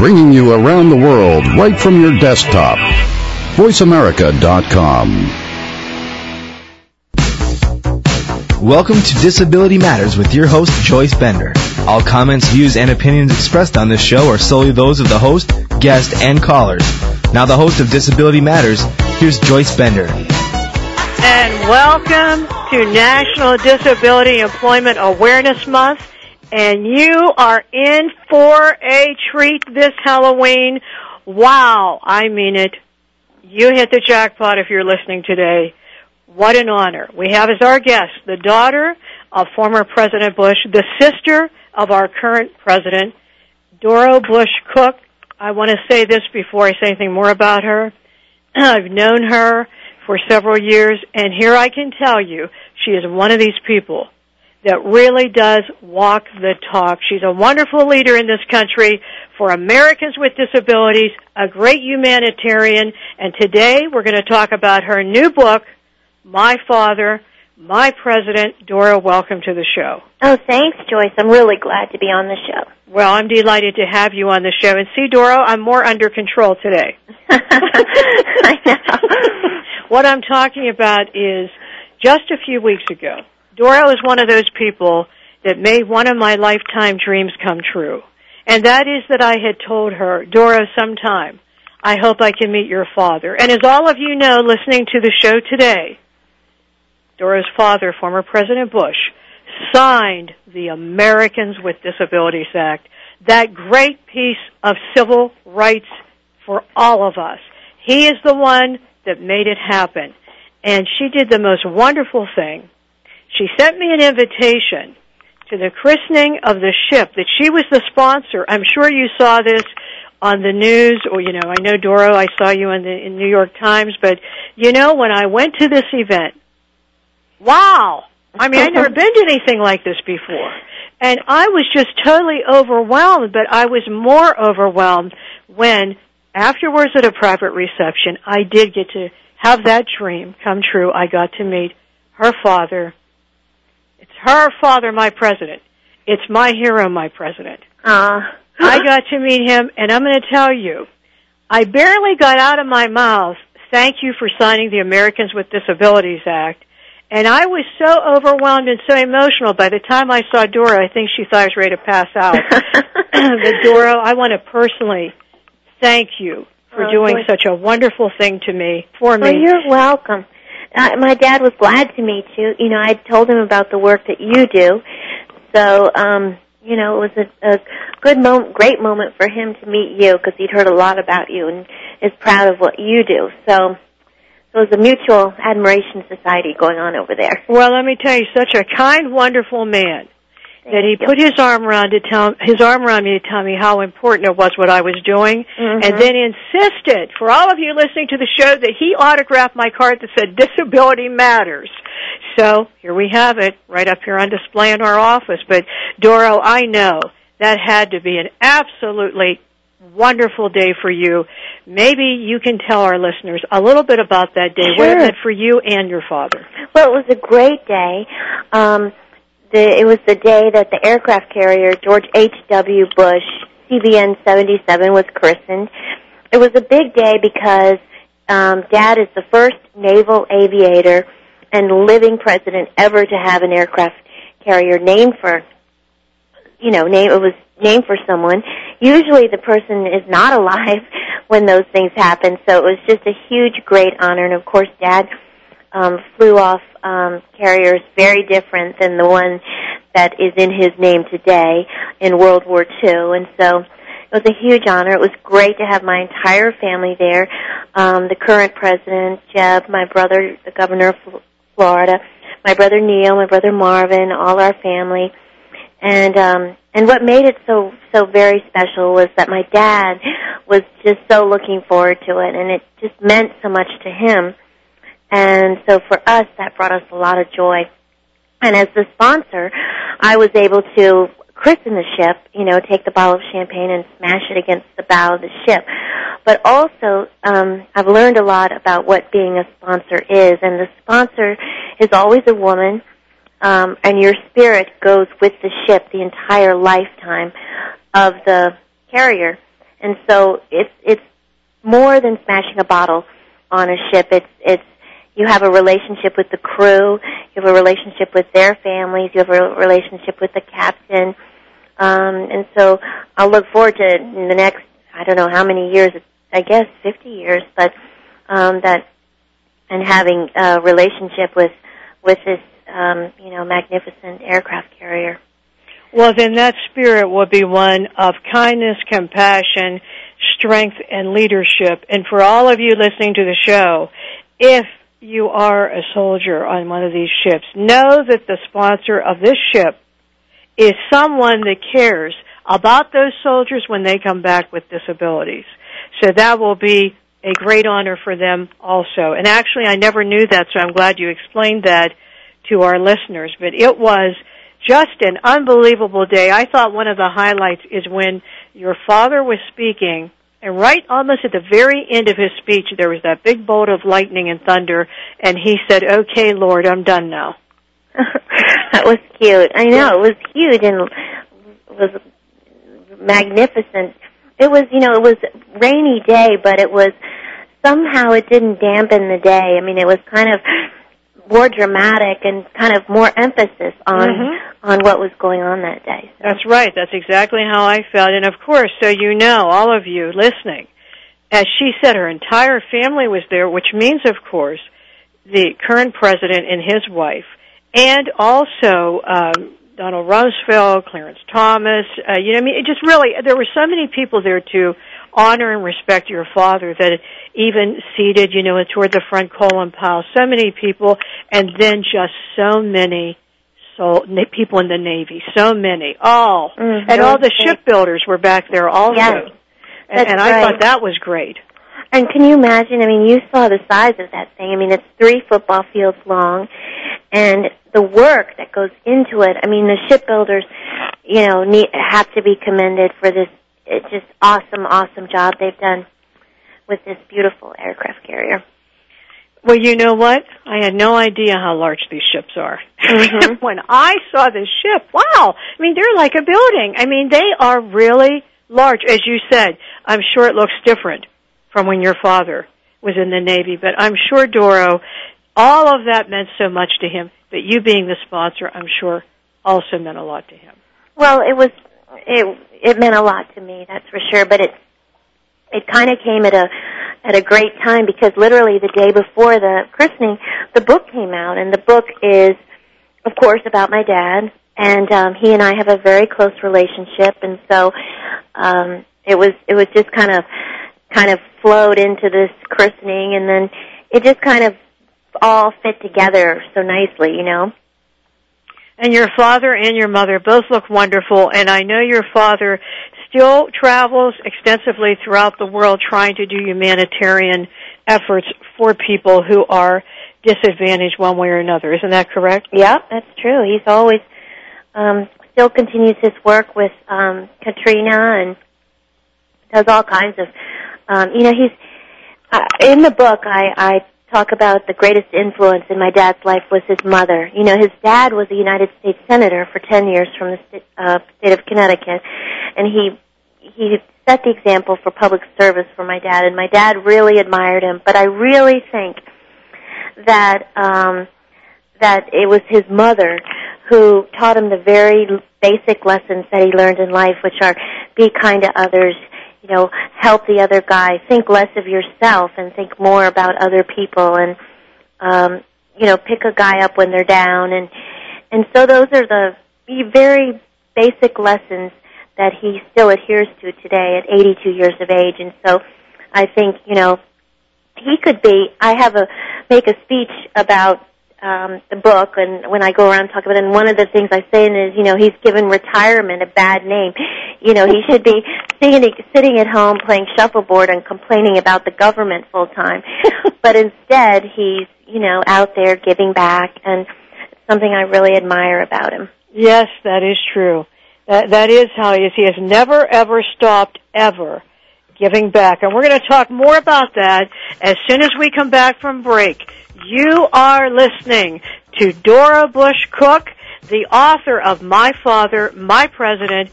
bringing you around the world right from your desktop. VoiceAmerica.com. Welcome to Disability Matters with your host, Joyce Bender. All comments, views, and opinions expressed on this show are solely those of the host, guest, and callers. Now, the host of Disability Matters, here's Joyce Bender. And welcome to National Disability Employment Awareness Month. And you are in for a treat this Halloween. Wow, I mean it. You hit the jackpot if you're listening today. What an honor. We have as our guest the daughter of former President Bush, the sister of our current president, Doro Bush Koch. I want to say this before I say anything more about her. I've known her for several years, and here I can tell you, she is one of these people that really does walk the talk. She's a wonderful leader in this country for Americans with disabilities, a great humanitarian, and today we're going to talk about her new book, My Father, My President. Dora, welcome to the show. Oh, thanks, Joyce. I'm really glad to be on the show. Well, I'm delighted to have you on the show. And see, Dora, I'm more under control today. I know. what I'm talking about is just a few weeks ago, Dora was one of those people that made one of my lifetime dreams come true. And that is that I had told her, Dora, sometime, I hope I can meet your father. And as all of you know, listening to the show today, Dora's father, former President Bush, signed the Americans with Disabilities Act, that great piece of civil rights for all of us. He is the one that made it happen. And she did the most wonderful thing. She sent me an invitation to the christening of the ship that she was the sponsor. I'm sure you saw this on the news or you know, I know Doro, I saw you in the in New York Times, but you know when I went to this event, wow. I mean, I'd never been to anything like this before. And I was just totally overwhelmed, but I was more overwhelmed when afterwards at a private reception, I did get to have that dream come true. I got to meet her father. Her father, my president. It's my hero, my president. Uh, I got to meet him, and I'm going to tell you, I barely got out of my mouth, thank you for signing the Americans with Disabilities Act. And I was so overwhelmed and so emotional. By the time I saw Dora, I think she thought I was ready to pass out. but Dora, I want to personally thank you for Oh, doing boy. such a wonderful thing to me, for well, me. you're welcome. Uh, my dad was glad to meet you. You know, I told him about the work that you do. So, um, you know, it was a, a good moment, great moment for him to meet you because he'd heard a lot about you and is proud of what you do. So, so it was a mutual admiration society going on over there. Well, let me tell you, such a kind, wonderful man that he put his arm around to tell his arm around me to tell me how important it was what I was doing, Mhm. and then insisted for all of you listening to the show that he autographed my card that said "Disability Matters." So here we have it, right up here on display in our office. But Doro, I know that had to be an absolutely wonderful day for you. Maybe you can tell our listeners a little bit about that day, Sure. what it meant for you and your father. Well, it was a great day. Um, the, it was the day that the aircraft carrier George H. W. Bush CVN 77 was christened. It was a big day because um, Dad is the first naval aviator and living president ever to have an aircraft carrier named for, you know, name it was named for someone. Usually, the person is not alive when those things happen, so it was just a huge, great honor. And of course, Dad um, flew off um, carriers very different than the one that is in his name today in World War II. And so it was a huge honor. It was great to have my entire family there. Um, the current president, Jeb, my brother, the governor of Florida, my brother Neil, my brother Marvin, all our family. And um and what made it so so very special was that my dad was just so looking forward to it and it just meant so much to him. And so for us, that brought us a lot of joy. And as the sponsor, I was able to christen the ship, you know, take the bottle of champagne and smash it against the bow of the ship. But also, um, I've learned a lot about what being a sponsor is. And the sponsor is always a woman, um, and your spirit goes with the ship the entire lifetime of the carrier. And so it's it's more than smashing a bottle on a ship. It's it's you have a relationship with the crew, you have a relationship with their families, you have a relationship with the captain. Um, and so I'll look forward to the next I don't know how many years, I guess 50 years, but um, that and having a relationship with with this um, you know magnificent aircraft carrier. Well, then that spirit will be one of kindness, compassion, strength, and leadership. And for all of you listening to the show, if you are a soldier on one of these ships, know that the sponsor of this ship is someone that cares about those soldiers when they come back with disabilities. So that will be a great honor for them also. And actually, I never knew that, so I'm glad you explained that to our listeners. But it was just an unbelievable day. I thought one of the highlights is when your father was speaking, and right almost at the very end of his speech, there was that big bolt of lightning and thunder, and he said, "Okay, Lord, I'm done now." that was cute. I know it was huge and was magnificent. It was, you know, it was rainy day, but it was somehow it didn't dampen the day. I mean, it was kind of more dramatic and kind of more emphasis on mm-hmm. on what was going on that day. So. That's right. That's exactly how I felt. And of course, so you know, all of you listening, as she said, her entire family was there, which means, of course, the current president and his wife, and also um, Donald Rumsfeld, Clarence Thomas. Uh, you know, I mean, it just really there were so many people there to honor and respect your father that even seated, you know, toward the front Colin Powell, so many people, and then just so many so people in the Navy, so many, all, mm-hmm. and all the shipbuilders were back there also. Yes, and, and I thought that was great. And can you imagine? I mean, you saw the size of that thing. I mean, it's three football fields long, and the work that goes into it. I mean, the shipbuilders, you know, need, have to be commended for this it's just awesome, awesome job they've done with this beautiful aircraft carrier. Well, you know what? I had no idea how large these ships are. Mm-hmm. when I saw this ship, wow! I mean, they're like a building. I mean, they are really large. As you said, I'm sure it looks different from when your father was in the Navy, but I'm sure Doro, all of that meant so much to him. But you being the sponsor, I'm sure also meant a lot to him. Well, it was it it meant a lot to me, that's for sure. But it it kind of came at a at a great time because literally the day before the christening, the book came out, and the book is, of course, about my dad, and um, he and I have a very close relationship, and so um, it was it was just kind of kind of flowed into this christening, and then it just kind of all fit together so nicely, you know. And your father and your mother both look wonderful, and I know your father still travels extensively throughout the world trying to do humanitarian efforts for people who are disadvantaged one way or another. Isn't that correct? Yeah, that's true. He's always um, still continues his work with um, Katrina and does all kinds of. Um, you know, he's uh, in the book. I, I talk about the greatest influence in my dad's life was his mother. You know, his dad was a United States senator for 10 years from the uh, state of Connecticut, and he he set the example for public service for my dad, and my dad really admired him. But I really think that um, that it was his mother who taught him the very basic lessons that he learned in life, which are be kind to others, you know, help the other guy, think less of yourself and think more about other people and um, you know, pick a guy up when they're down and and so those are the very basic lessons that he still adheres to today at 82 years of age and so I think, you know, he could be I have a make a speech about um, the book and when I go around and talk about it. And one of the things I say is, you know, he's given retirement a bad name. You know, he should be sitting, sitting at home playing shuffleboard and complaining about the government full time. but instead, he's, you know, out there giving back and something I really admire about him. Yes, that is true. That, that is how he is. He has never ever stopped ever giving back. And we're going to talk more about that as soon as we come back from break. You are listening to Dora Bush Koch, the author of My Father, My President,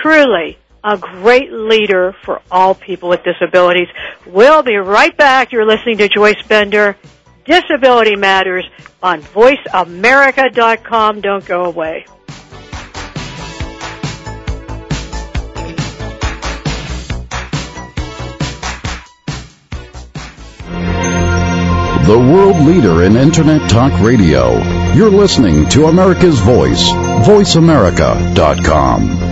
truly a great leader for all people with disabilities. We'll be right back. You're listening to Joyce Bender, Disability Matters on VoiceAmerica.com. Don't go away. The world leader in Internet Talk Radio. You're listening to America's Voice, VoiceAmerica.com.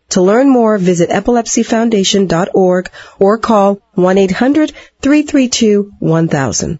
To learn more, visit epilepsyfoundation.org or call 1-800-332-1000.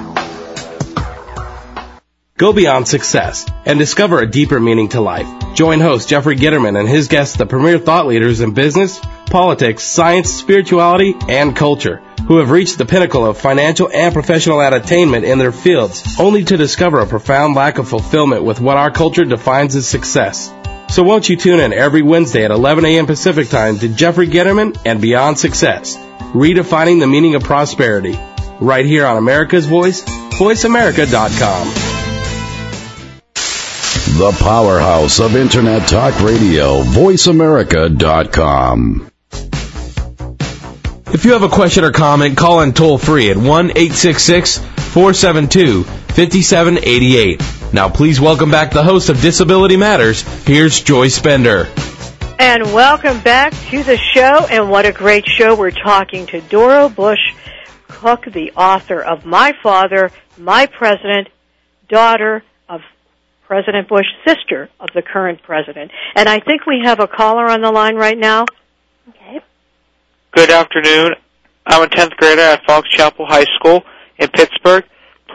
Go beyond success and discover a deeper meaning to life. Join host Jeffrey Gitterman and his guests, the premier thought leaders in business, politics, science, spirituality, and culture, who have reached the pinnacle of financial and professional attainment in their fields, only to discover a profound lack of fulfillment with what our culture defines as success. So won't you tune in every Wednesday at 11 a.m. Pacific Time to Jeffrey Gitterman and Beyond Success, redefining the meaning of prosperity, right here on America's Voice, VoiceAmerica.com. The powerhouse of Internet Talk Radio, VoiceAmerica.com. If you have a question or comment, call in toll free at 1 866 472 5788. Now, please welcome back the host of Disability Matters. Here's Joyce Bender. And welcome back to the show. And what a great show. We're talking to Doro Bush Koch, the author of My Father, My President, Daughter of President Bush, sister of the current president. And I think we have a caller on the line right now. Okay. Good afternoon. I'm a 10th grader at Fox Chapel High School in Pittsburgh.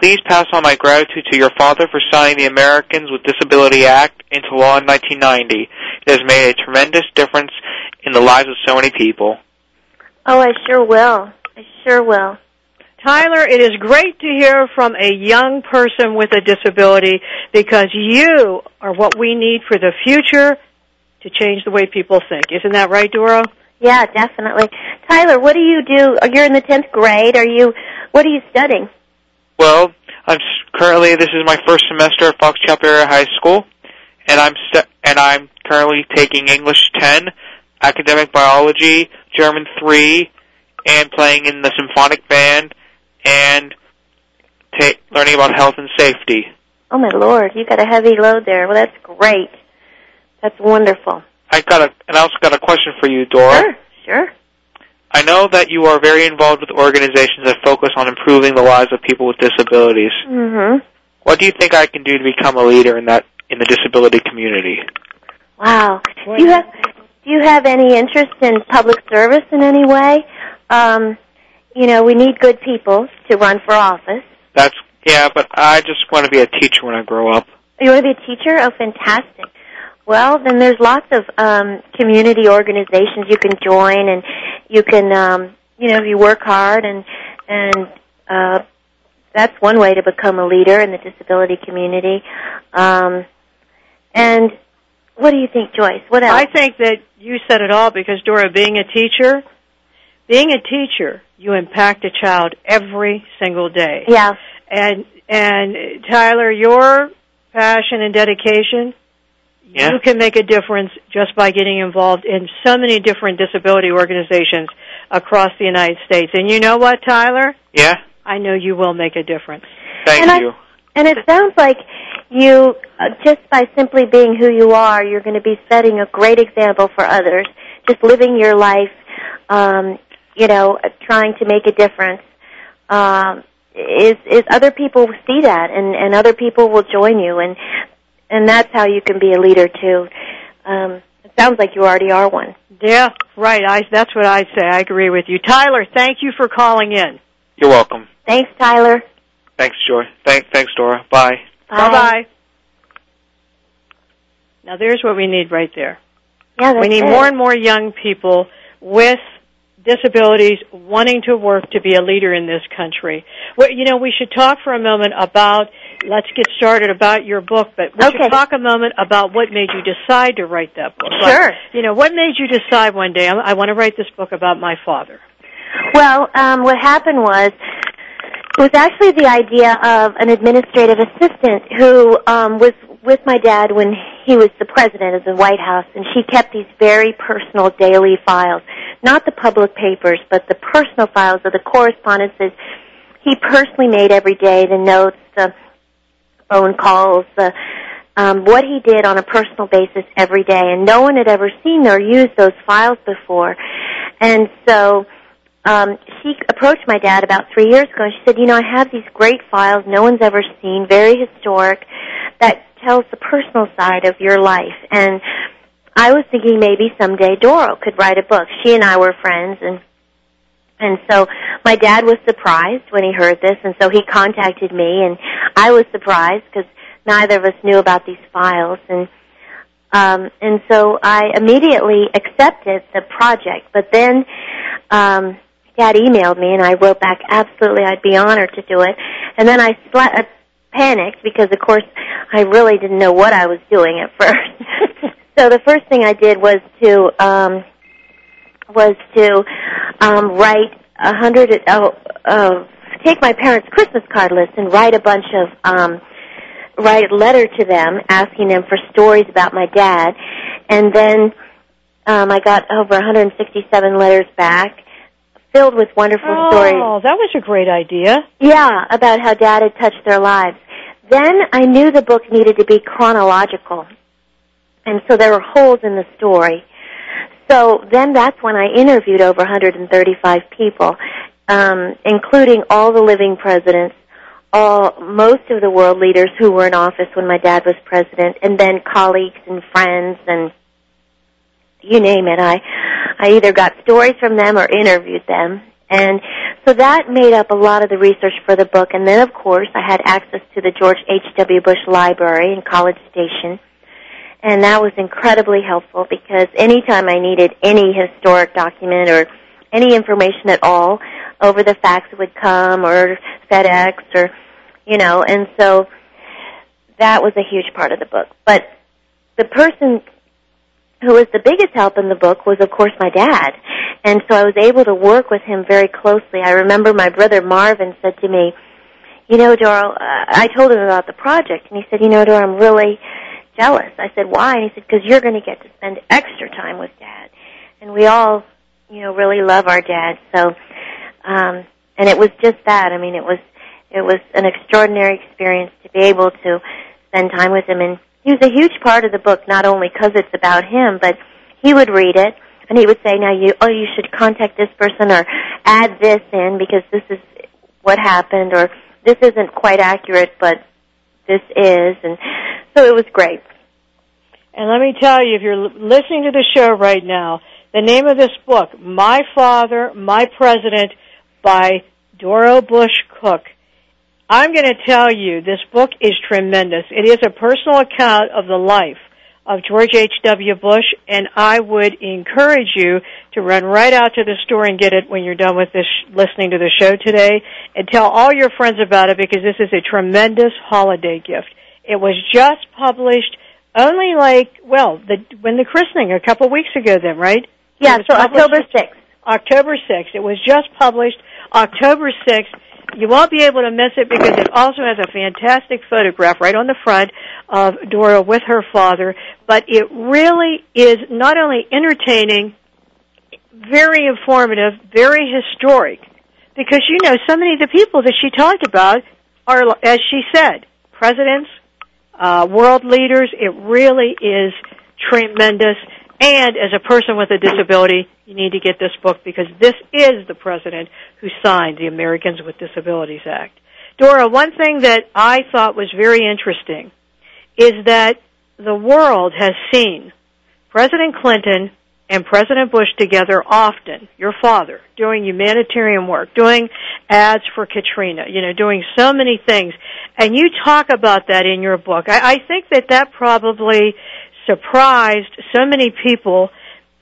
Please pass on my gratitude to your father for signing the Americans with Disability Act into law in 1990. It has made a tremendous difference in the lives of so many people. Oh, I sure will. I sure will. Tyler, it is great to hear from a young person with a disability because you are what we need for the future to change the way people think. Isn't that right, Dora? Yeah, definitely. Tyler, what do you do? Oh, you're in the 10th grade. Are you, what are you studying? Well, I'm currently this is my first semester at Fox Chapel Area High School, and I'm st- and I'm currently taking English 10, academic biology, German 3, and playing in the symphonic band and ta- learning about health and safety. Oh my lord, you got a heavy load there. Well, that's great. That's wonderful. I got a and I also got a question for you, Dora. Sure, sure. I know that you are very involved with organizations that focus on improving the lives of people with disabilities. Mm-hmm. What do you think I can do to become a leader in that in the disability community? Wow. Do you have do you have any interest in public service in any way? Um, you know, we need good people to run for office. That's yeah, but I just want to be a teacher when I grow up. You want to be a teacher? Oh, fantastic. Well, then there's lots of um, community organizations you can join, and you can, um, you know, if you work hard, and and uh, that's one way to become a leader in the disability community. Um, and what do you think, Joyce? What else? I think that you said it all because Dora, being a teacher, being a teacher, you impact a child every single day. yeah. And and Tyler, your passion, and dedication, Yeah. you can make a difference just by getting involved in so many different disability organizations across the United States. And you know what, Tyler? Yeah. I know you will make a difference. Thank And I- you. And it sounds like you, uh, just by simply being who you are, you're going to be setting a great example for others. Just living your life, um, you know, uh, trying to make a difference. Um, is is other people see that, and and other people will join you, and and that's how you can be a leader too. Um, it sounds like you already are one. Yeah, right. I that's what I'd say. I agree with you. Tyler, thank you for calling in. You're welcome. Thanks, Tyler. Thanks, Joy. Thank, thanks, Dora. Bye. Bye bye. Now there's what we need right there. Yeah, that's we need it. more and more young people with disabilities wanting to work to be a leader in this country. Well, you know, we should talk for a moment about, let's get started about your book, but we Okay. should talk a moment about what made you decide to write that book. Like, Sure. you know, what made you decide one day, I, I want to write this book about my father? Well, um, what happened was it was actually the idea of an administrative assistant who um, was with my dad when he was the president of the White House, and she kept these very personal daily files, not the public papers, but the personal files of the correspondences he personally made every day, the notes, the phone calls, the um, what he did on a personal basis every day, and no one had ever seen or used those files before, and so um, she approached my dad about three years ago. And she said, you know, I have these great files no one's ever seen, very historic, that tells the personal side of your life. And I was thinking maybe someday Doro could write a book. She and I were friends and and so my dad was surprised when he heard this and so he contacted me and I was surprised because neither of us knew about these files and um and so I immediately accepted the project. But then um dad emailed me and I wrote back absolutely I'd be honored to do it. And then I uh, panicked because of course I really didn't know what I was doing at first. so the first thing I did was to um was to um write a hundred uh, uh take my parents Christmas card list and write a bunch of um write a letter to them asking them for stories about my dad and then um I got over 167 letters back filled with wonderful stories Oh, that was a great idea. yeah, about how dad had touched their lives. Then I knew the book needed to be chronological. And so there were holes in the story. So then that's when I interviewed over 135 people, um, including all the living presidents, all most of the world leaders who were in office when my dad was president, and then colleagues and friends and you name it. I I either got stories from them or interviewed them. And so that made up a lot of the research for the book. And then, of course, I had access to the George H.W. Bush Library in College Station. And that was incredibly helpful because anytime I needed any historic document or any information at all, over the fax would come or FedEx or, you know, and so that was a huge part of the book. But the person who was the biggest help in the book was of course my dad. And so I was able to work with him very closely. I remember my brother Marvin said to me, you know, Doro, uh, I told him about the project and he said, you know, Doro, I'm really jealous. I said, why? And he said, because you're going to get to spend extra time with dad. And we all, you know, really love our dad. So, um, and it was just that. I mean, it was, it was an extraordinary experience to be able to spend time with him and he was a huge part of the book, not only because it's about him, but he would read it and he would say, "Now you, oh, you should contact this person or add this in because this is what happened, or this isn't quite accurate, but this is." And so it was great. And let me tell you, if you're listening to the show right now, the name of this book, My Father, My President, by Doro Bush Koch. I'm going to tell you, this book is tremendous. It is a personal account of the life of George H.W. Bush, and I would encourage you to run right out to the store and get it when you're done with this, listening to the show today, and tell all your friends about it because this is a tremendous holiday gift. It was just published only like, well, the, when the christening, a couple weeks ago then, right? Yeah, so October 6th. October 6th. It was just published October 6th. You won't be able to miss it because it also has a fantastic photograph right on the front of Dora with her father. But it really is not only entertaining, very informative, very historic, because you know so many of the people that she talked about are, as she said, presidents, uh, world leaders. It really is tremendous. And as a person with a disability, you need to get this book because this is the president who signed the Americans with Disabilities Act. Dora, one thing that I thought was very interesting is that the world has seen President Clinton and President Bush together often, your father, doing humanitarian work, doing ads for Katrina, you know, doing so many things. And you talk about that in your book. I, I think that that probably surprised so many people,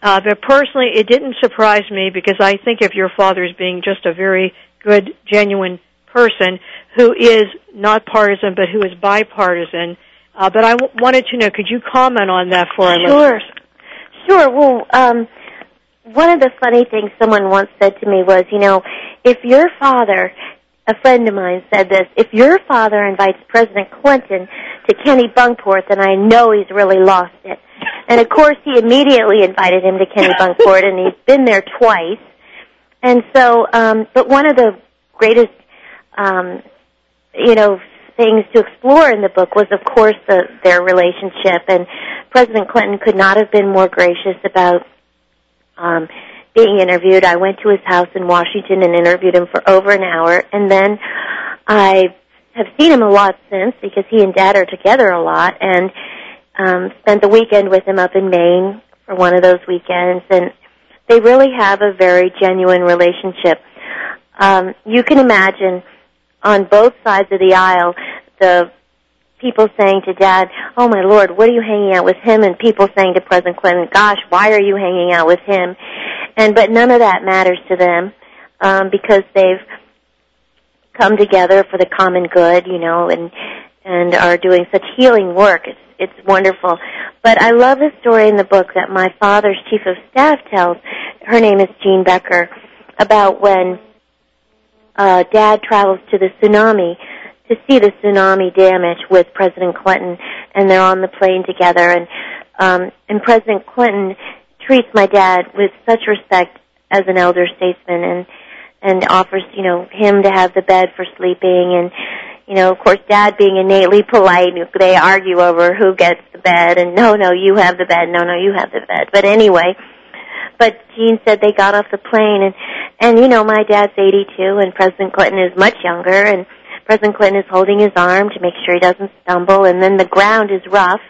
uh, but personally it didn't surprise me because I think of your father as being just a very good, genuine person who is not partisan but who is bipartisan. Uh, but I w- wanted to know, could you comment on that for our Sure. Sure. Well, um, one of the funny things someone once said to me was, you know, if your father, a friend of mine said this, if your father invites President Clinton to Kennebunkport, then I know he's really lost it. And of course, he immediately invited him to Kennebunkport, and he's been there twice. And so, um, but one of the greatest, um, you know, things to explore in the book was, of course, the, their relationship. And President Clinton could not have been more gracious about um, being interviewed. I went to his house in Washington and interviewed him for over an hour, and then I have seen him a lot since because he and Dad are together a lot, and um, spent the weekend with him up in Maine for one of those weekends, and they really have a very genuine relationship. Um, you can imagine on both sides of the aisle the people saying to Dad, "Oh my Lord, what are you hanging out with him?" and people saying to President Clinton, "Gosh, why are you hanging out with him?" And but none of that matters to them um, because they've come together for the common good, you know, and and are doing such healing work. It's it's wonderful. But I love the story in the book that my father's chief of staff tells. Her name is Jean Becker about when uh, Dad travels to the tsunami to see the tsunami damage with President Clinton, and they're on the plane together, and um, and President Clinton treats my dad with such respect as an elder statesman, and and offers you know him to have the bed for sleeping, and you know of course Dad being innately polite, they argue over who gets the bed, and no no you have the bed, no no you have the bed, but anyway. But Jean said they got off the plane, and and you know my dad's 82, and President Clinton is much younger, and President Clinton is holding his arm to make sure he doesn't stumble, and then the ground is rough,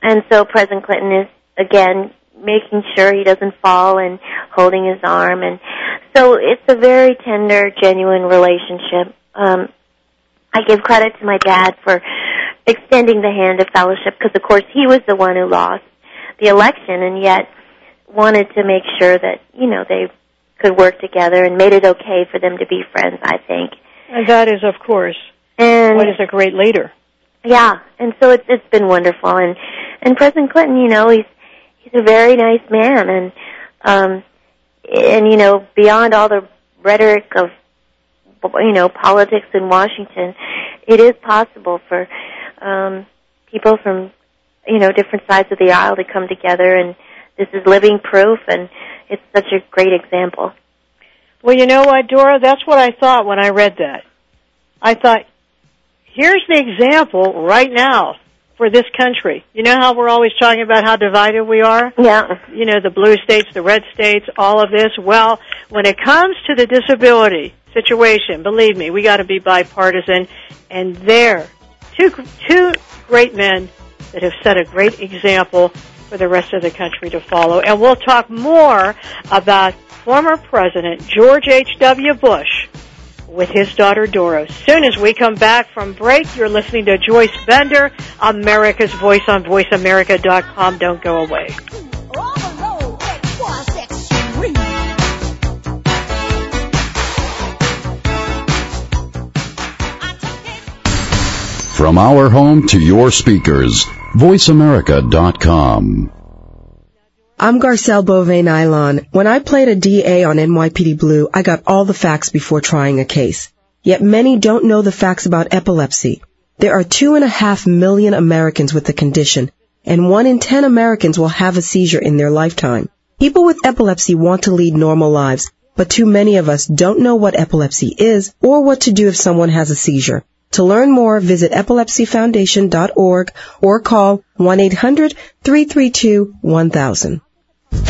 and so President Clinton is again making sure he doesn't fall and holding his arm, and so it's a very tender, genuine relationship. Um, I give credit to my dad for extending the hand of fellowship because, of course, he was the one who lost the election, and yet wanted to make sure that you know they could work together and made it okay for them to be friends. I think. And that is, of course, And what is a great leader. yeah, and so it's it's been wonderful. And and President Clinton, you know, he's he's a very nice man, and um, and you know, beyond all the rhetoric of you know politics in Washington, it is possible for um, people from you know different sides of the aisle to come together, and this is living proof, and it's such a great example. Well, you know what, Dora? That's what I thought when I read that. I thought, here's the example right now for this country. You know how we're always talking about how divided we are? Yeah. You know, the blue states, the red states, all of this. Well, when it comes to the disability situation, believe me, we got to be bipartisan. And there, two, two great men that have set a great example for the rest of the country to follow. And we'll talk more about former President George H.W. Bush with his daughter Dora. Soon as we come back from break, you're listening to Joyce Bender, America's Voice on VoiceAmerica.com. Don't go away. From our home to your speakers, voiceamerica.com. I'm Garcelle Beauvais Nilon. When I played a DA on NYPD Blue, I got all the facts before trying a case. Yet many don't know the facts about epilepsy. There are two and a half million Americans with the condition, and one in ten Americans will have a seizure in their lifetime. People with epilepsy want to lead normal lives, but too many of us don't know what epilepsy is or what to do if someone has a seizure. To learn more, visit epilepsyfoundation.org or call 1-800-332-1000.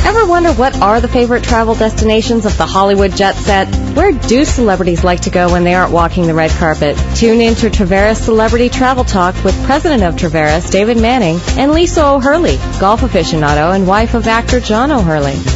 Ever wonder what are the favorite travel destinations of the Hollywood jet set? Where do celebrities like to go when they aren't walking the red carpet? Tune in to Traveras Celebrity Travel Talk with President of Traveras, David Manning, and Lisa O'Hurley, golf aficionado and wife of actor John O'Hurley.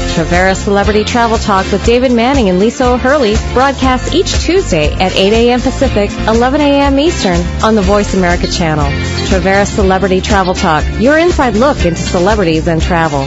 Traveras Celebrity Travel Talk with David Manning and Lisa O'Hurley broadcasts each Tuesday at 8 a.m. Pacific, 11 a.m. Eastern on the Voice America channel. Traveras Celebrity Travel Talk, your inside look into celebrities and travel.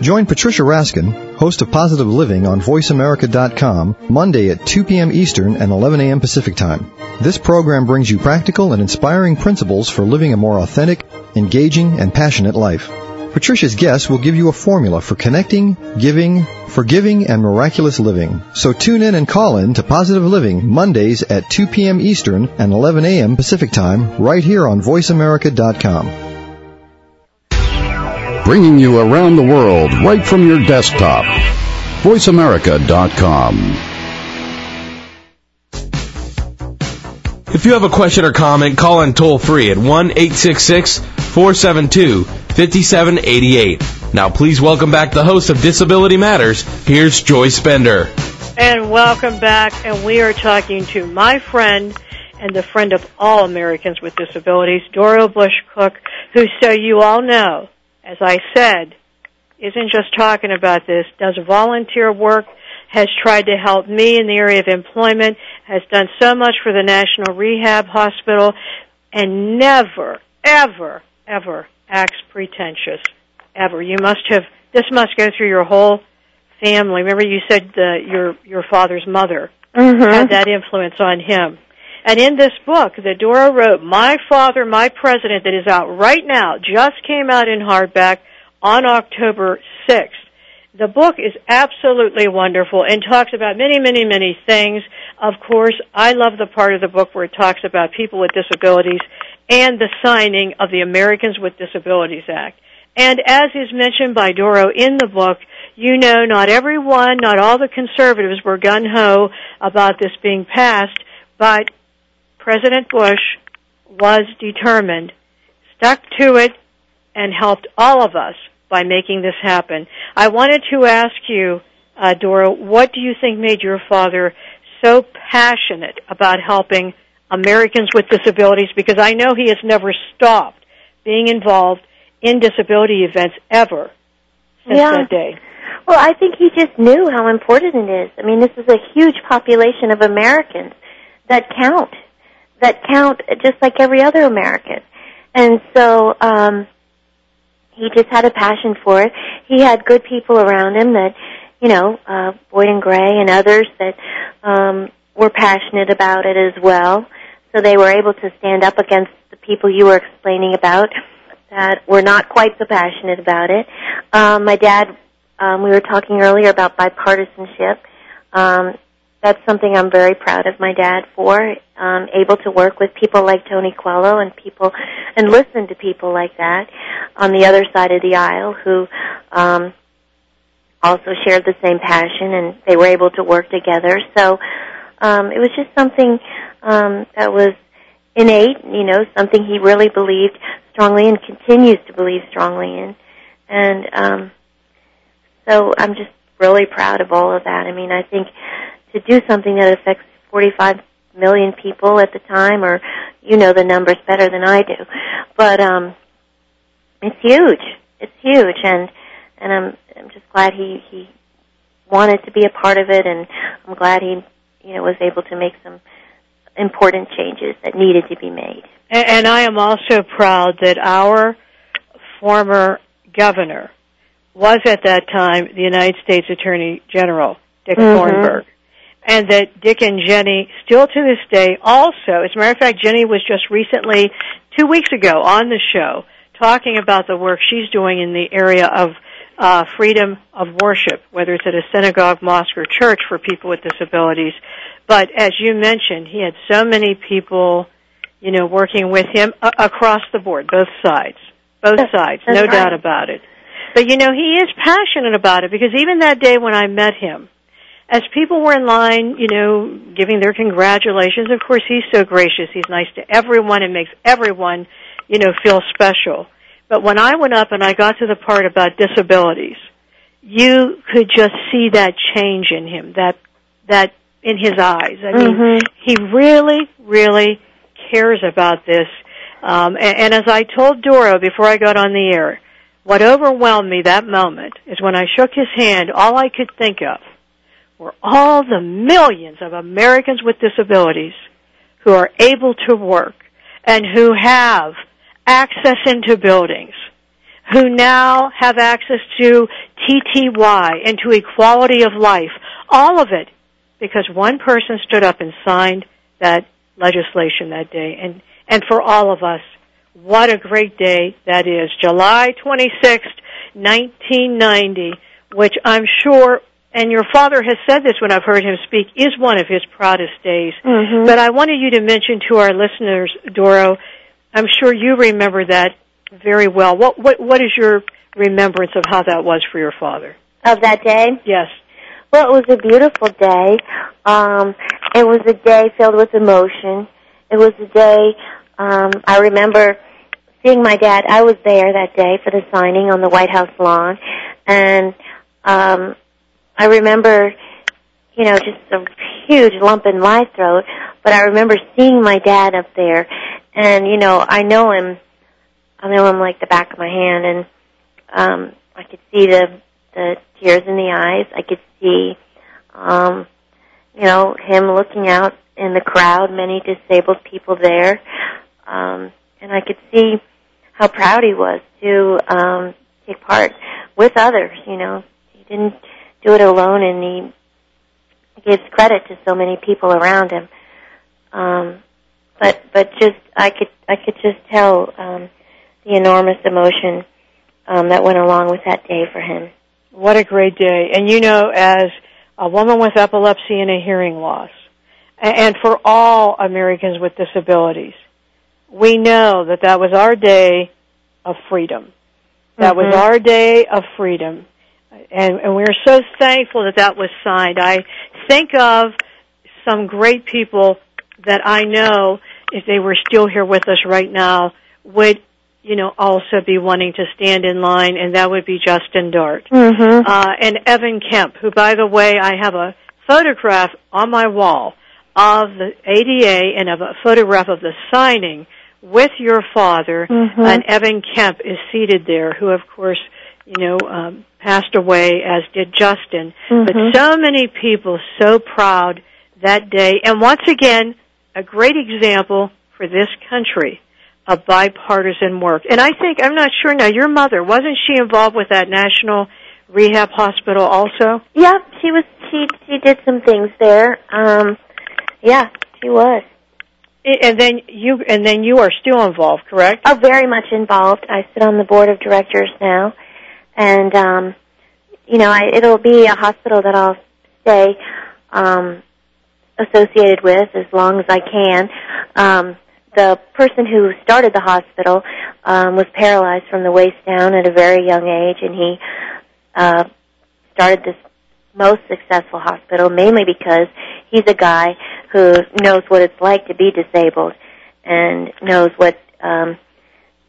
Join Patricia Raskin, host of Positive Living on VoiceAmerica.com, Monday at 2 p.m. Eastern and 11 a.m. Pacific Time. This program brings you practical and inspiring principles for living a more authentic, engaging, and passionate life. Patricia's guests will give you a formula for connecting, giving, forgiving, and miraculous living. So tune in and call in to Positive Living Mondays at 2 p.m. Eastern and 11 a.m. Pacific Time right here on VoiceAmerica.com. Bringing you around the world right from your desktop. VoiceAmerica.com. If you have a question or comment, call in toll free at 1 866 472 5788. Now, please welcome back the host of Disability Matters. Here's Joyce Bender. And welcome back. And we are talking to my friend and the friend of all Americans with disabilities, Doro Bush Koch, who, so you all know, as I said, isn't just talking about this, does volunteer work, has tried to help me in the area of employment, has done so much for the National Rehab Hospital, and never, ever, ever acts pretentious. Ever. You must have, this must go through your whole family. Remember you said the, your, your father's mother Mm-hmm. had that influence on him. And in this book that Dora wrote, My Father, My President, that is out right now, just came out in hardback on October 6th. The book is absolutely wonderful and talks about many, many, many things. Of course, I love the part of the book where it talks about people with disabilities and the signing of the Americans with Disabilities Act. And as is mentioned by Doro in the book, you know not everyone, not all the conservatives were gun-ho about this being passed, but President Bush was determined, stuck to it, and helped all of us by making this happen. I wanted to ask you, uh, Dora, what do you think made your father so passionate about helping Americans with disabilities? Because I know he has never stopped being involved in disability events ever since Yeah. that day. Well, I think he just knew how important it is. I mean, this is a huge population of Americans that count, that count just like every other American. And so, um, he just had a passion for it. He had good people around him that, you know, uh, Boyden Gray and others that, um, were passionate about it as well. So they were able to stand up against the people you were explaining about that were not quite so passionate about it. Um, my dad um, we were talking earlier about bipartisanship. Um, that's something I'm very proud of my dad for. Um, able to work with people like Tony Coelho and people and listen to people like that on the other side of the aisle who um, also shared the same passion and they were able to work together. So um, it was just something um, that was innate, you know, something he really believed strongly and continues to believe strongly in. And um, so I'm just really proud of all of that. I mean, I think to do something that affects 45 million people at the time, or you know the numbers better than I do, but um, it's huge. It's huge, and and I'm I'm just glad he he wanted to be a part of it, and I'm glad he you know was able to make some important changes that needed to be made. And, and I am also proud that our former governor was at that time the United States Attorney General, Dick Mhm. Thornburgh. And that Dick and Ginny, still to this day, also, as a matter of fact, Ginny was just recently, two weeks ago, on the show, talking about the work she's doing in the area of uh, freedom of worship, whether it's at a synagogue, mosque, or church for people with disabilities. But as you mentioned, he had so many people, you know, working with him a- across the board, both sides, both That's- sides, that's no right. doubt about it. But you know, he is passionate about it because even that day when I met him, as people were in line, you know, giving their congratulations, of course he's so gracious. He's nice to everyone and makes everyone, you know, feel special. But when I went up and I got to the part about disabilities, you could just see that change in him, that that in his eyes. I mean, Mhm. he really, really cares about this. Um, and, and as I told Doro before I got on the air, what overwhelmed me that moment is when I shook his hand, all I could think of were all the millions of Americans with disabilities who are able to work and who have access into buildings, who now have access to TTY and to equality of life. All of it because one person stood up and signed that legislation that day. And, and for all of us, what a great day that is. July 26th, 1990, which I'm sure, and your father has said this when I've heard him speak, is one of his proudest days. Mhm. But I wanted you to mention to our listeners, Doro, I'm sure you remember that very well. What, what, what is your remembrance of how that was for your father? Of that day? Yes. Well, it was a beautiful day. Um, it was a day filled with emotion. It was a day, um, I remember seeing my dad. I was there that day for the signing on the White House lawn. And, um, I remember, you know, just a huge lump in my throat. But I remember seeing my dad up there. And, you know, I know him, I know him like the back of my hand. And, um, I could see the, the tears in the eyes. I could see, um, you know, him looking out in the crowd, many disabled people there, um, and I could see how proud he was to um, take part with others. You know, he didn't do it alone, and he gives credit to so many people around him. Um, but but just I could I could just tell um, the enormous emotion um, that went along with that day for him. What a great day. And you know, as a woman with epilepsy and a hearing loss, and for all Americans with disabilities, we know that that was our day of freedom. That was Mhm. our day of freedom. And, and we're so thankful that that was signed. I think of some great people that I know, if they were still here with us right now, would, you know, also be wanting to stand in line, and that would be Justin Dart Mm-hmm. uh, and Evan Kemp, who, by the way, I have a photograph on my wall of the ADA and of a photograph of the signing with your father, Mhm. and Evan Kemp is seated there, who, of course, you know, um, passed away, as did Justin. Mhm. But so many people so proud that day, and once again, a great example for this country of bipartisan work. And I think, I'm not sure now, your mother, wasn't she involved with that National Rehab Hospital also? Yeah, she was. She she did some things there. Um, yeah, she was. And then you, and then you are still involved, correct? Oh, very much involved. I sit on the board of directors now, and um, you know, I, it'll be a hospital that I'll stay um, associated with as long as I can. Um, the person who started the hospital um, was paralyzed from the waist down at a very young age, and he uh, started this most successful hospital mainly because he's a guy who knows what it's like to be disabled and knows what um,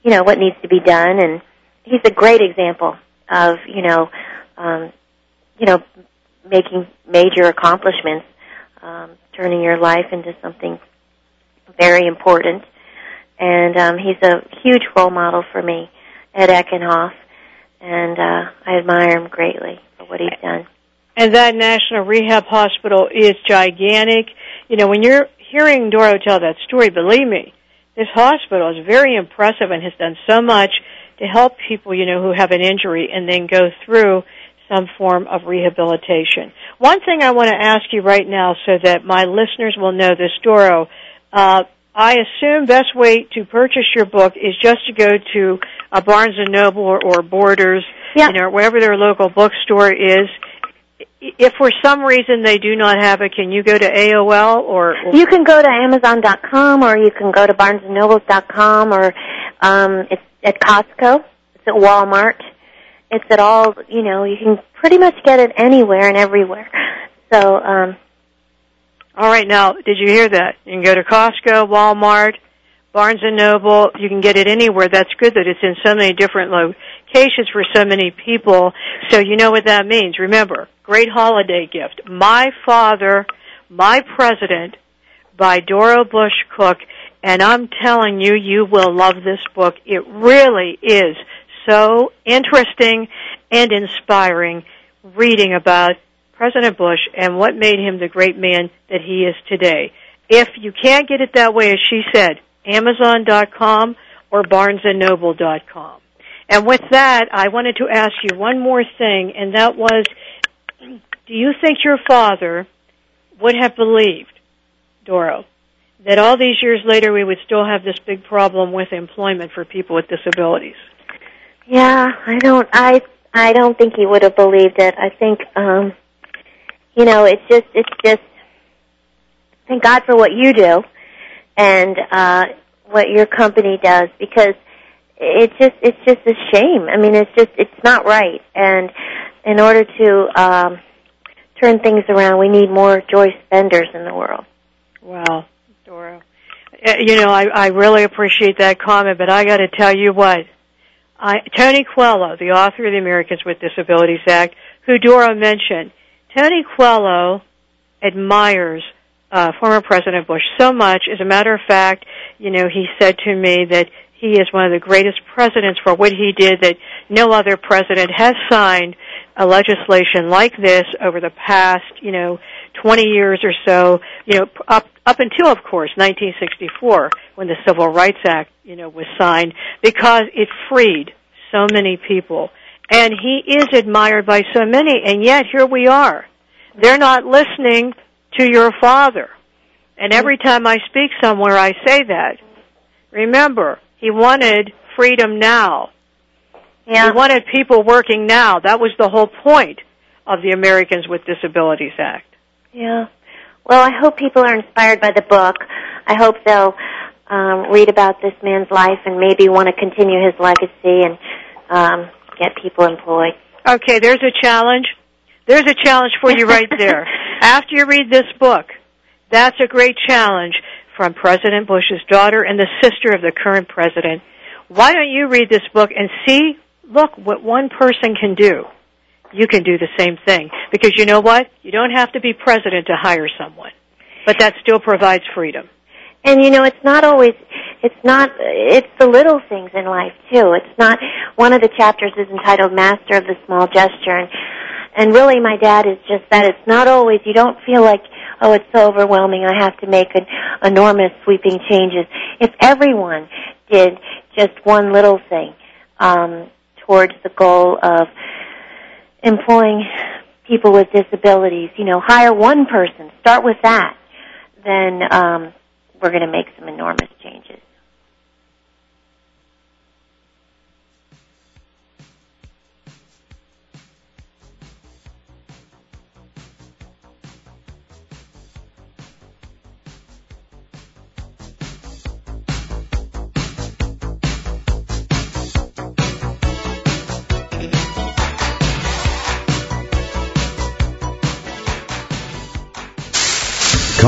you know what needs to be done, and he's a great example of you know um, you know making major accomplishments, um, turning your life into something very important. And um, he's a huge role model for me, Ed Eckenhoff, and uh, I admire him greatly for what he's done. And that National Rehab Hospital is gigantic. You know, when you're hearing Doro tell that story, believe me, this hospital is very impressive and has done so much to help people, you know, who have an injury and then go through some form of rehabilitation. One thing I want to ask you right now so that my listeners will know this, Doro, uh, I assume best way to purchase your book is just to go to a Barnes and Noble or, or Borders, Yeah. you know, wherever their local bookstore is. If for some reason they do not have it, can you go to AOL or, or You can go to Amazon.com or you can go to BarnesandNobles.com or um, it's at Costco. It's at Walmart. It's at all. You know, you can pretty much get it anywhere and everywhere. So um, All right, now, did you hear that? You can go to Costco, Walmart, Barnes and Noble. You can get it anywhere. That's good that it's in so many different locations for so many people. So you know what that means. Remember, great holiday gift. My Father, My President by Doro Bush Koch. And I'm telling you, you will love this book. It really is so interesting and inspiring reading about President Bush and what made him the great man that he is today. If you can't get it that way, as she said, Amazon.com or BarnesandNoble.com. And with that, I wanted to ask you one more thing, and that was, do you think your father would have believed, Doro, that all these years later we would still have this big problem with employment for people with disabilities? Yeah, I don't. I I don't think he would have believed it. I think, um, you know, it's just it's just. Thank God for what you do, and uh, what your company does because it's just it's just a shame. I mean, it's just it's not right. And in order to um, turn things around, we need more Joyce Benders in the world. Wow, Doro. Uh, You know, I, I really appreciate that comment, but I got to tell you what. I, Tony Coelho, the author of the Americans with Disabilities Act, who Doro mentioned, Tony Coelho admires uh, former President Bush so much. As a matter of fact, you know, he said to me that he is one of the greatest presidents for what he did that no other president has signed a legislation like this over the past, you know, 20 years or so, you know, up up until of course 1964 when the Civil Rights Act, you know, was signed because it freed so many people. And he is admired by so many and yet here we are. They're not listening to your father. And every time I speak somewhere I say that. Remember, he wanted freedom now. Yeah. He wanted people working now. That was the whole point of the Americans with Disabilities Act. Yeah. Well, I hope people are inspired by the book. I hope they'll um, read about this man's life and maybe want to continue his legacy and um, get people employed. Okay, there's a challenge. There's a challenge for you right there. After you read this book, that's a great challenge from President Bush's daughter and the sister of the current president. Why don't you read this book and see, look, what one person can do? You can do the same thing. Because you know what? You don't have to be president to hire someone. But that still provides freedom. And you know, it's not always, it's not, it's the little things in life too. It's not, one of the chapters is entitled Master of the Small Gesture and, and really my dad is just that. It's not always, you don't feel like, oh, it's so overwhelming, I have to make an enormous sweeping changes. If everyone did just one little thing, um, towards the goal of employing people with disabilities, you know, hire one person, start with that, then, um, we're going to make some enormous changes.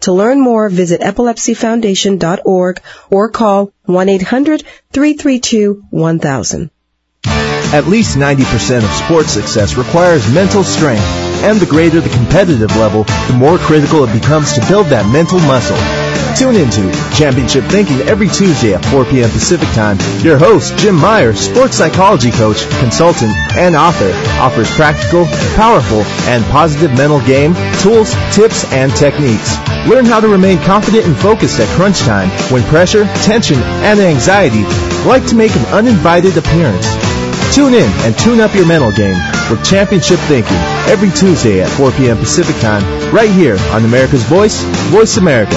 To learn more, visit epilepsyfoundation.org or call 1-800-332-1000. At least 90% of sports success requires mental strength, and the greater the competitive level, the more critical it becomes to build that mental muscle. Tune into Championship Thinking every Tuesday at 4 p.m. Pacific Time. Your host, Jim Meyer, sports psychology coach, consultant, and author, offers practical, powerful, and positive mental game, tools, tips, and techniques. Learn how to remain confident and focused at crunch time when pressure, tension, and anxiety like to make an uninvited appearance. Tune in and tune up your mental game with Championship Thinking every Tuesday at 4 p.m. Pacific Time, right here on America's Voice, Voice America.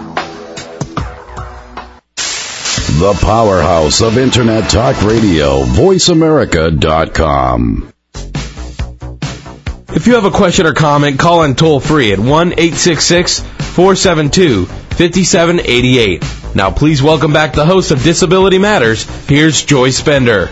The powerhouse of Internet Talk Radio, VoiceAmerica.com. If you have a question or comment, call in toll free at 1 866 472 5788. Now, please welcome back the host of Disability Matters. Here's Joy Bender.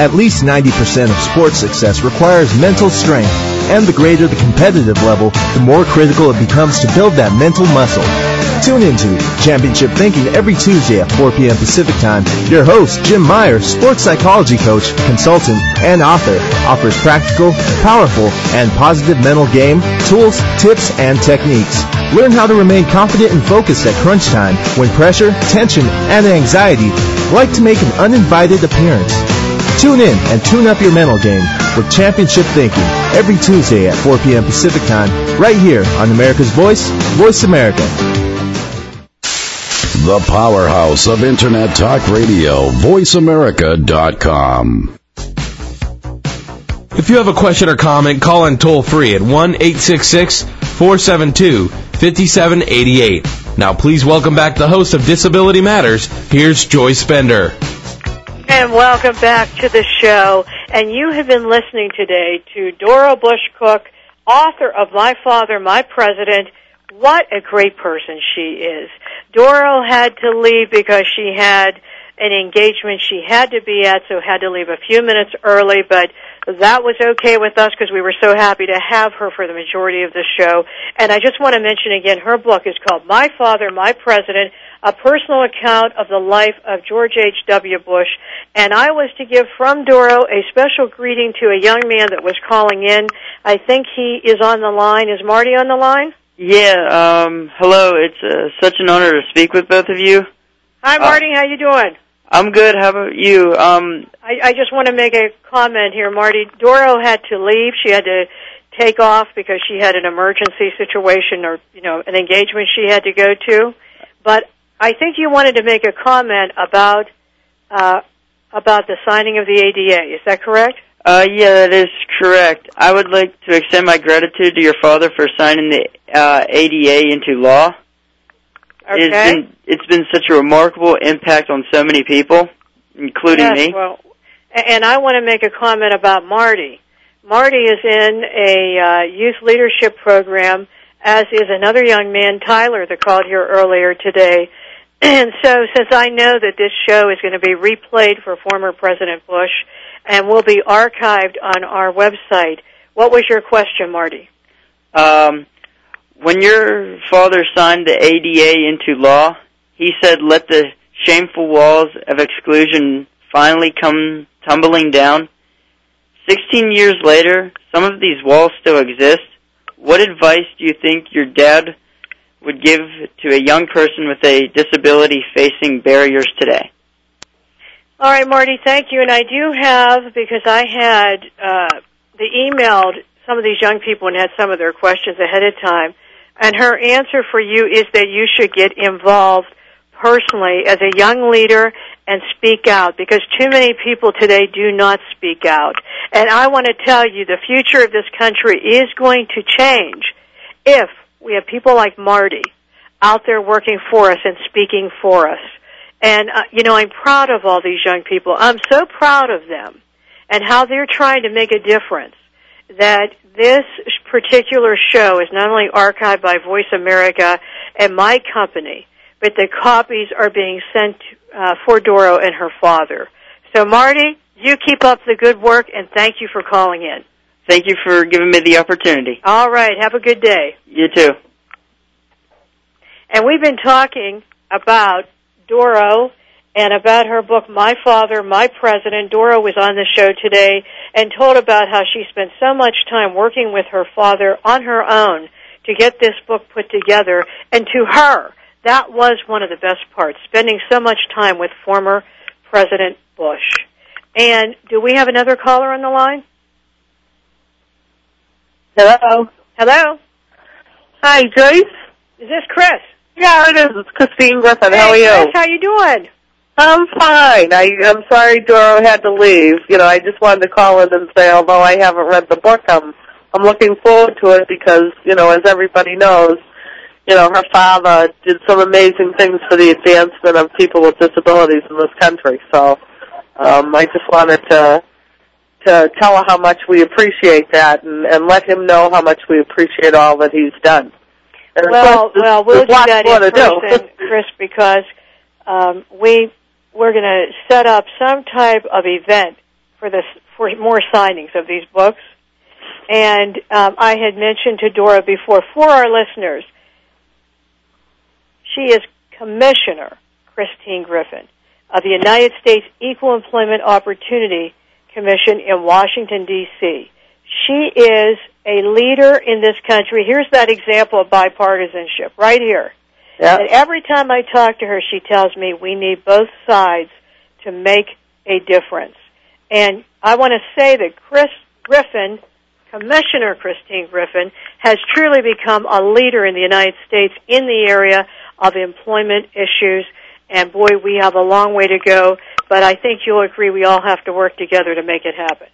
At least 90% of sports success requires mental strength, and the greater the competitive level, the more critical it becomes to build that mental muscle. Tune into Championship Thinking every Tuesday at 4 p.m. Pacific Time. Your host, Jim Meyer, sports psychology coach, consultant, and author, offers practical, powerful, and positive mental game, tools, tips, and techniques. Learn how to remain confident and focused at crunch time when pressure, tension, and anxiety like to make an uninvited appearance. Tune in and tune up your mental game with Championship Thinking every Tuesday at 4 p.m. Pacific Time, right here on America's Voice, Voice America. The powerhouse of Internet Talk Radio, VoiceAmerica.com. If you have a question or comment, call in toll free at 1 472 5788. Now, please welcome back the host of Disability Matters. Here's Joy Bender. And welcome back to the show. And you have been listening today to Doro Bush Koch, author of My Father, My President. What a great person she is. Doro had to leave because she had an engagement she had to be at, so had to leave a few minutes early, but that was okay with us because we were so happy to have her for the majority of the show. And I just want to mention again, her book is called My Father, My President, a personal account of the life of George H.W. Bush. And I was to give from Doro a special greeting to a young man that was calling in. I think he is on the line. Is Marty on the line? Yeah, um, hello. It's uh, such an honor to speak with both of you. Hi, Marty. how you doing? I'm good. How about you? Um, I, I just want to make a comment here, Marty. Doro had to leave. She had to take off because she had an emergency situation or, you know, an engagement she had to go to. But I think you wanted to make a comment about uh, about the signing of the ADA. Is that correct? uh, yeah, that is correct. I would like to extend my gratitude to your father for signing the uh, ADA into law. It's Okay. been it's been such a remarkable impact on so many people, including yes, me. Well, and I want to make a comment about Marty. Marty is in a uh, youth leadership program, as is another young man, Tyler, that called here earlier today. And so, since I know that this show is going to be replayed for former President Bush and will be archived on our website, what was your question, Marty? Um, when your father signed the ADA into law, he said, "Let the shameful walls of exclusion finally come tumbling down." Sixteen years later, some of these walls still exist. What advice do you think your dad would give to a young person with a disability facing barriers today? All right, Marty, thank you. And I do have, because I had uh, the emailed some of these young people and had some of their questions ahead of time. And her answer for you is that you should get involved personally as a young leader and speak out because too many people today do not speak out. And I want to tell you the future of this country is going to change if we have people like Marty out there working for us and speaking for us. And, uh, you know, I'm proud of all these young people. I'm so proud of them and how they're trying to make a difference that this particular show is not only archived by Voice America and my company, but the copies are being sent uh, for Doro and her father. So, Marty, you keep up the good work, and thank you for calling in. Thank you for giving me the opportunity. All right, have a good day. You too. And we've been talking about Doro and about her book, My Father, My President. Doro was on the show today and told about how she spent so much time working with her father on her own to get this book put together. And to her, that was one of the best parts, spending so much time with former President Bush. And do we have another caller on the line? Hello. Hello? Hi, Joyce. Is this Chris? Yeah, it is. It's Christine Griffin. Hey, How are you? Chris, how you doing? I'm fine. I, I'm sorry Doro had to leave. You know, I just wanted to call in and say, although I haven't read the book, I'm I'm looking forward to it because, you know, as everybody knows, you know, her father did some amazing things for the advancement of people with disabilities in this country. So, um, I just wanted to to tell her how much we appreciate that and, and let him know how much we appreciate all that he's done. And Well, course, well, we'll do that in person, Chris, because um, we we're going to set up some type of event for this for more signings of these books. And um, I had mentioned to Doro before for our listeners, she is Commissioner Christine Griffin of the United States Equal Employment Opportunity Commission in Washington D.C. She is a leader in this country. Here's that example of bipartisanship right here. Yeah. And every time I talk to her, she tells me we need both sides to make a difference. And I want to say that Chris Griffin, Commissioner Christine Griffin, has truly become a leader in the United States in the area of employment issues. And boy, we have a long way to go, but I think you'll agree we all have to work together to make it happen.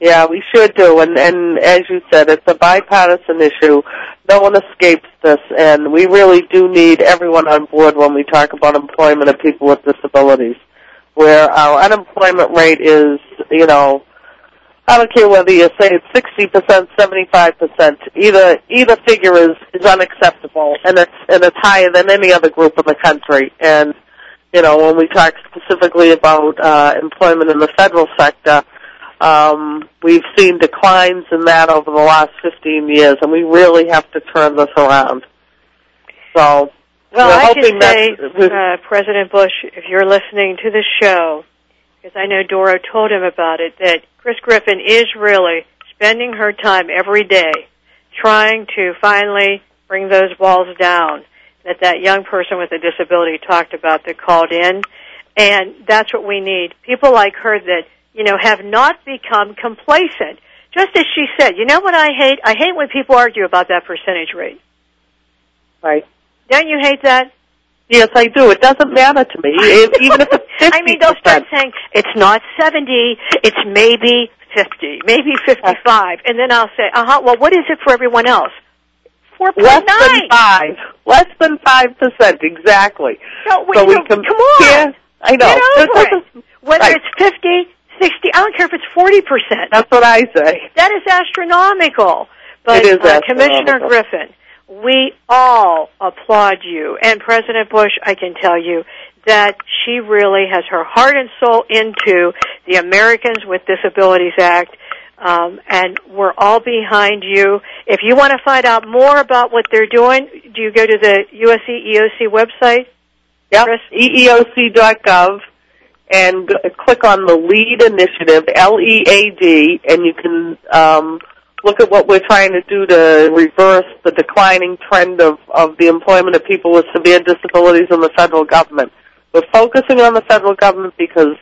Yeah, we should do. And, and as you said, it's a bipartisan issue. No one escapes this, and we really do need everyone on board when we talk about employment of people with disabilities. Where our unemployment rate is, you know, I don't care whether you say it's sixty percent, seventy five percent. Either either figure is is unacceptable, and it's and it's higher than any other group in the country. And you know, when we talk specifically about uh, employment in the federal sector, um, we've seen declines in that over the last 15 years, and we really have to turn this around. So, Well, we're I hoping say, that uh, President Bush, if you're listening to the show, because I know Doro told him about it, that Chris Griffin is really spending her time every day trying to finally bring those walls down that that young person with a disability talked about that called in. And that's what we need. People like her that, you know, have not become complacent. Just as she said, you know what I hate? I hate when people argue about that percentage rate. Right. Don't you hate that? Yes, I do. It doesn't matter to me, even if it's 50 I mean, they'll start saying it's not 70, it's maybe 50, maybe 55, and then I'll say, uh huh, well, what is it for everyone else? Four point Less than five. Less than five percent, exactly. No, we, so we can come on. Yeah, I know. Get over it. Whether Right. it's fifty, sixty, I don't care if it's forty percent. That's what I say. That is astronomical. But It is uh, Commissioner. Griffin, we all applaud you, and President Bush. I can tell you that she really has her heart and soul into the Americans with Disabilities Act. Um, and we're all behind you. If you want to find out more about what they're doing, do you go to the US EEOC website? Yep. E EEOC.gov and click on the LEAD initiative, L-E-A-D, and you can um, look at what we're trying to do to reverse the declining trend of, of the employment of people with severe disabilities in the federal government. We're focusing on the federal government because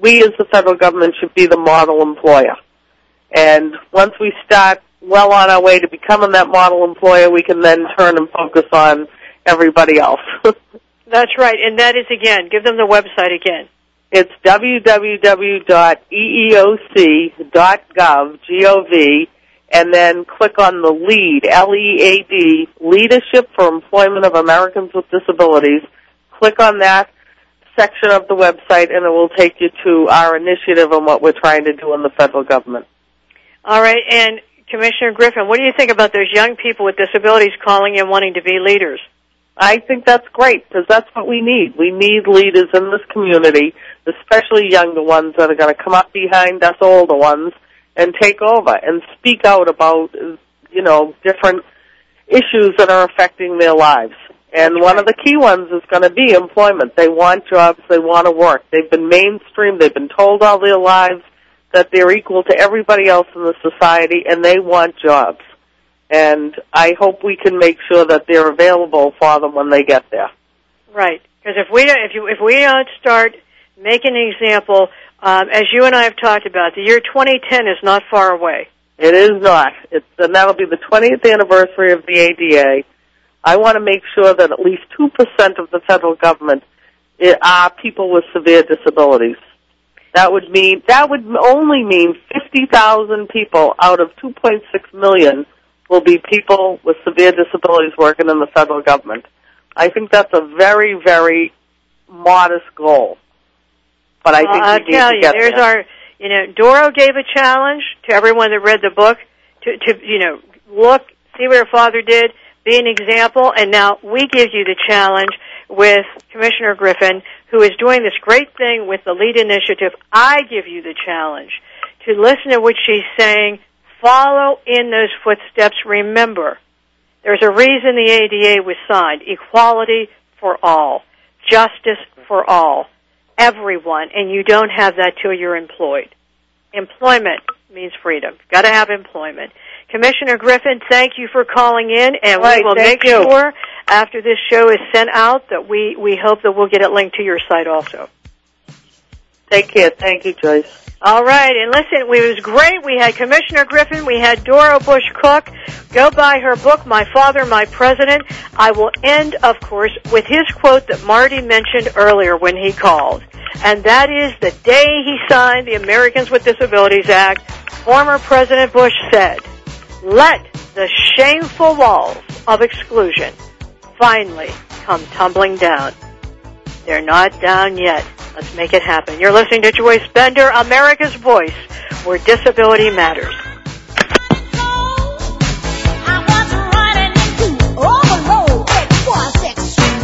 we as the federal government should be the model employer. And once we start well on our way to becoming that model employer, we can then turn and focus on everybody else. That's right, and that is again. Give them the website again. It's www.eeoc.gov, G-O-V, and then click on the LEAD, L-E-A-D, Leadership for Employment of Americans with Disabilities. Click on that section of the website and it will take you to our initiative and what we're trying to do in the federal government. All right, and Commissioner Griffin, what do you think about those young people with disabilities calling in wanting to be leaders? I think that's great because that's what we need. We need leaders in this community, especially younger ones that are going to come up behind us older ones and take over and speak out about, you know, different issues that are affecting their lives. And one of the key ones is going to be employment. They want jobs, they want to work. They've been mainstreamed, they've been told all their lives that they're equal to everybody else in the society and they want jobs. And I hope we can make sure that they're available for them when they get there. Right, because if we don't, if you if we don't start making an example, um, as you and I have talked about, the year 2010 is not far away. It is not. It's and that'll be the 20th anniversary of the ADA. I want to make sure that at least 2% of the federal government are people with severe disabilities. That would mean that would only mean 50,000 people out of 2.6 million will be people with severe disabilities working in the federal government. I think that's a very, very modest goal. But I Well, think I'll we need tell to you, get there's there. our, you know, Doro gave a challenge to everyone that read the book to, to, you know, look, see what her father did, be an example, and now we give you the challenge with Commissioner Griffin, who is doing this great thing with the LEAD initiative. I give you the challenge to listen to what she's saying, follow in those footsteps. Remember, there's a reason the ADA was signed. Equality for all. Justice for all. Everyone. And you don't have that till you're employed. Employment means freedom. Got to have employment. Commissioner Griffin, thank you for calling in, and Right, we will make you. sure after this show is sent out that we, we hope that we'll get it linked to your site also. Take care. Thank you, Joyce. All right, and listen, it was great. We had Commissioner Griffin, we had Doro Bush Koch. Go buy her book, My Father, My President. I will end, of course, with his quote that Marty mentioned earlier when he called. And that is the day he signed the Americans with Disabilities Act, former President Bush said, let the shameful walls of exclusion finally come tumbling down. They're not down yet. Let's make it happen. You're listening to Joyce Bender, America's Voice, where disability matters.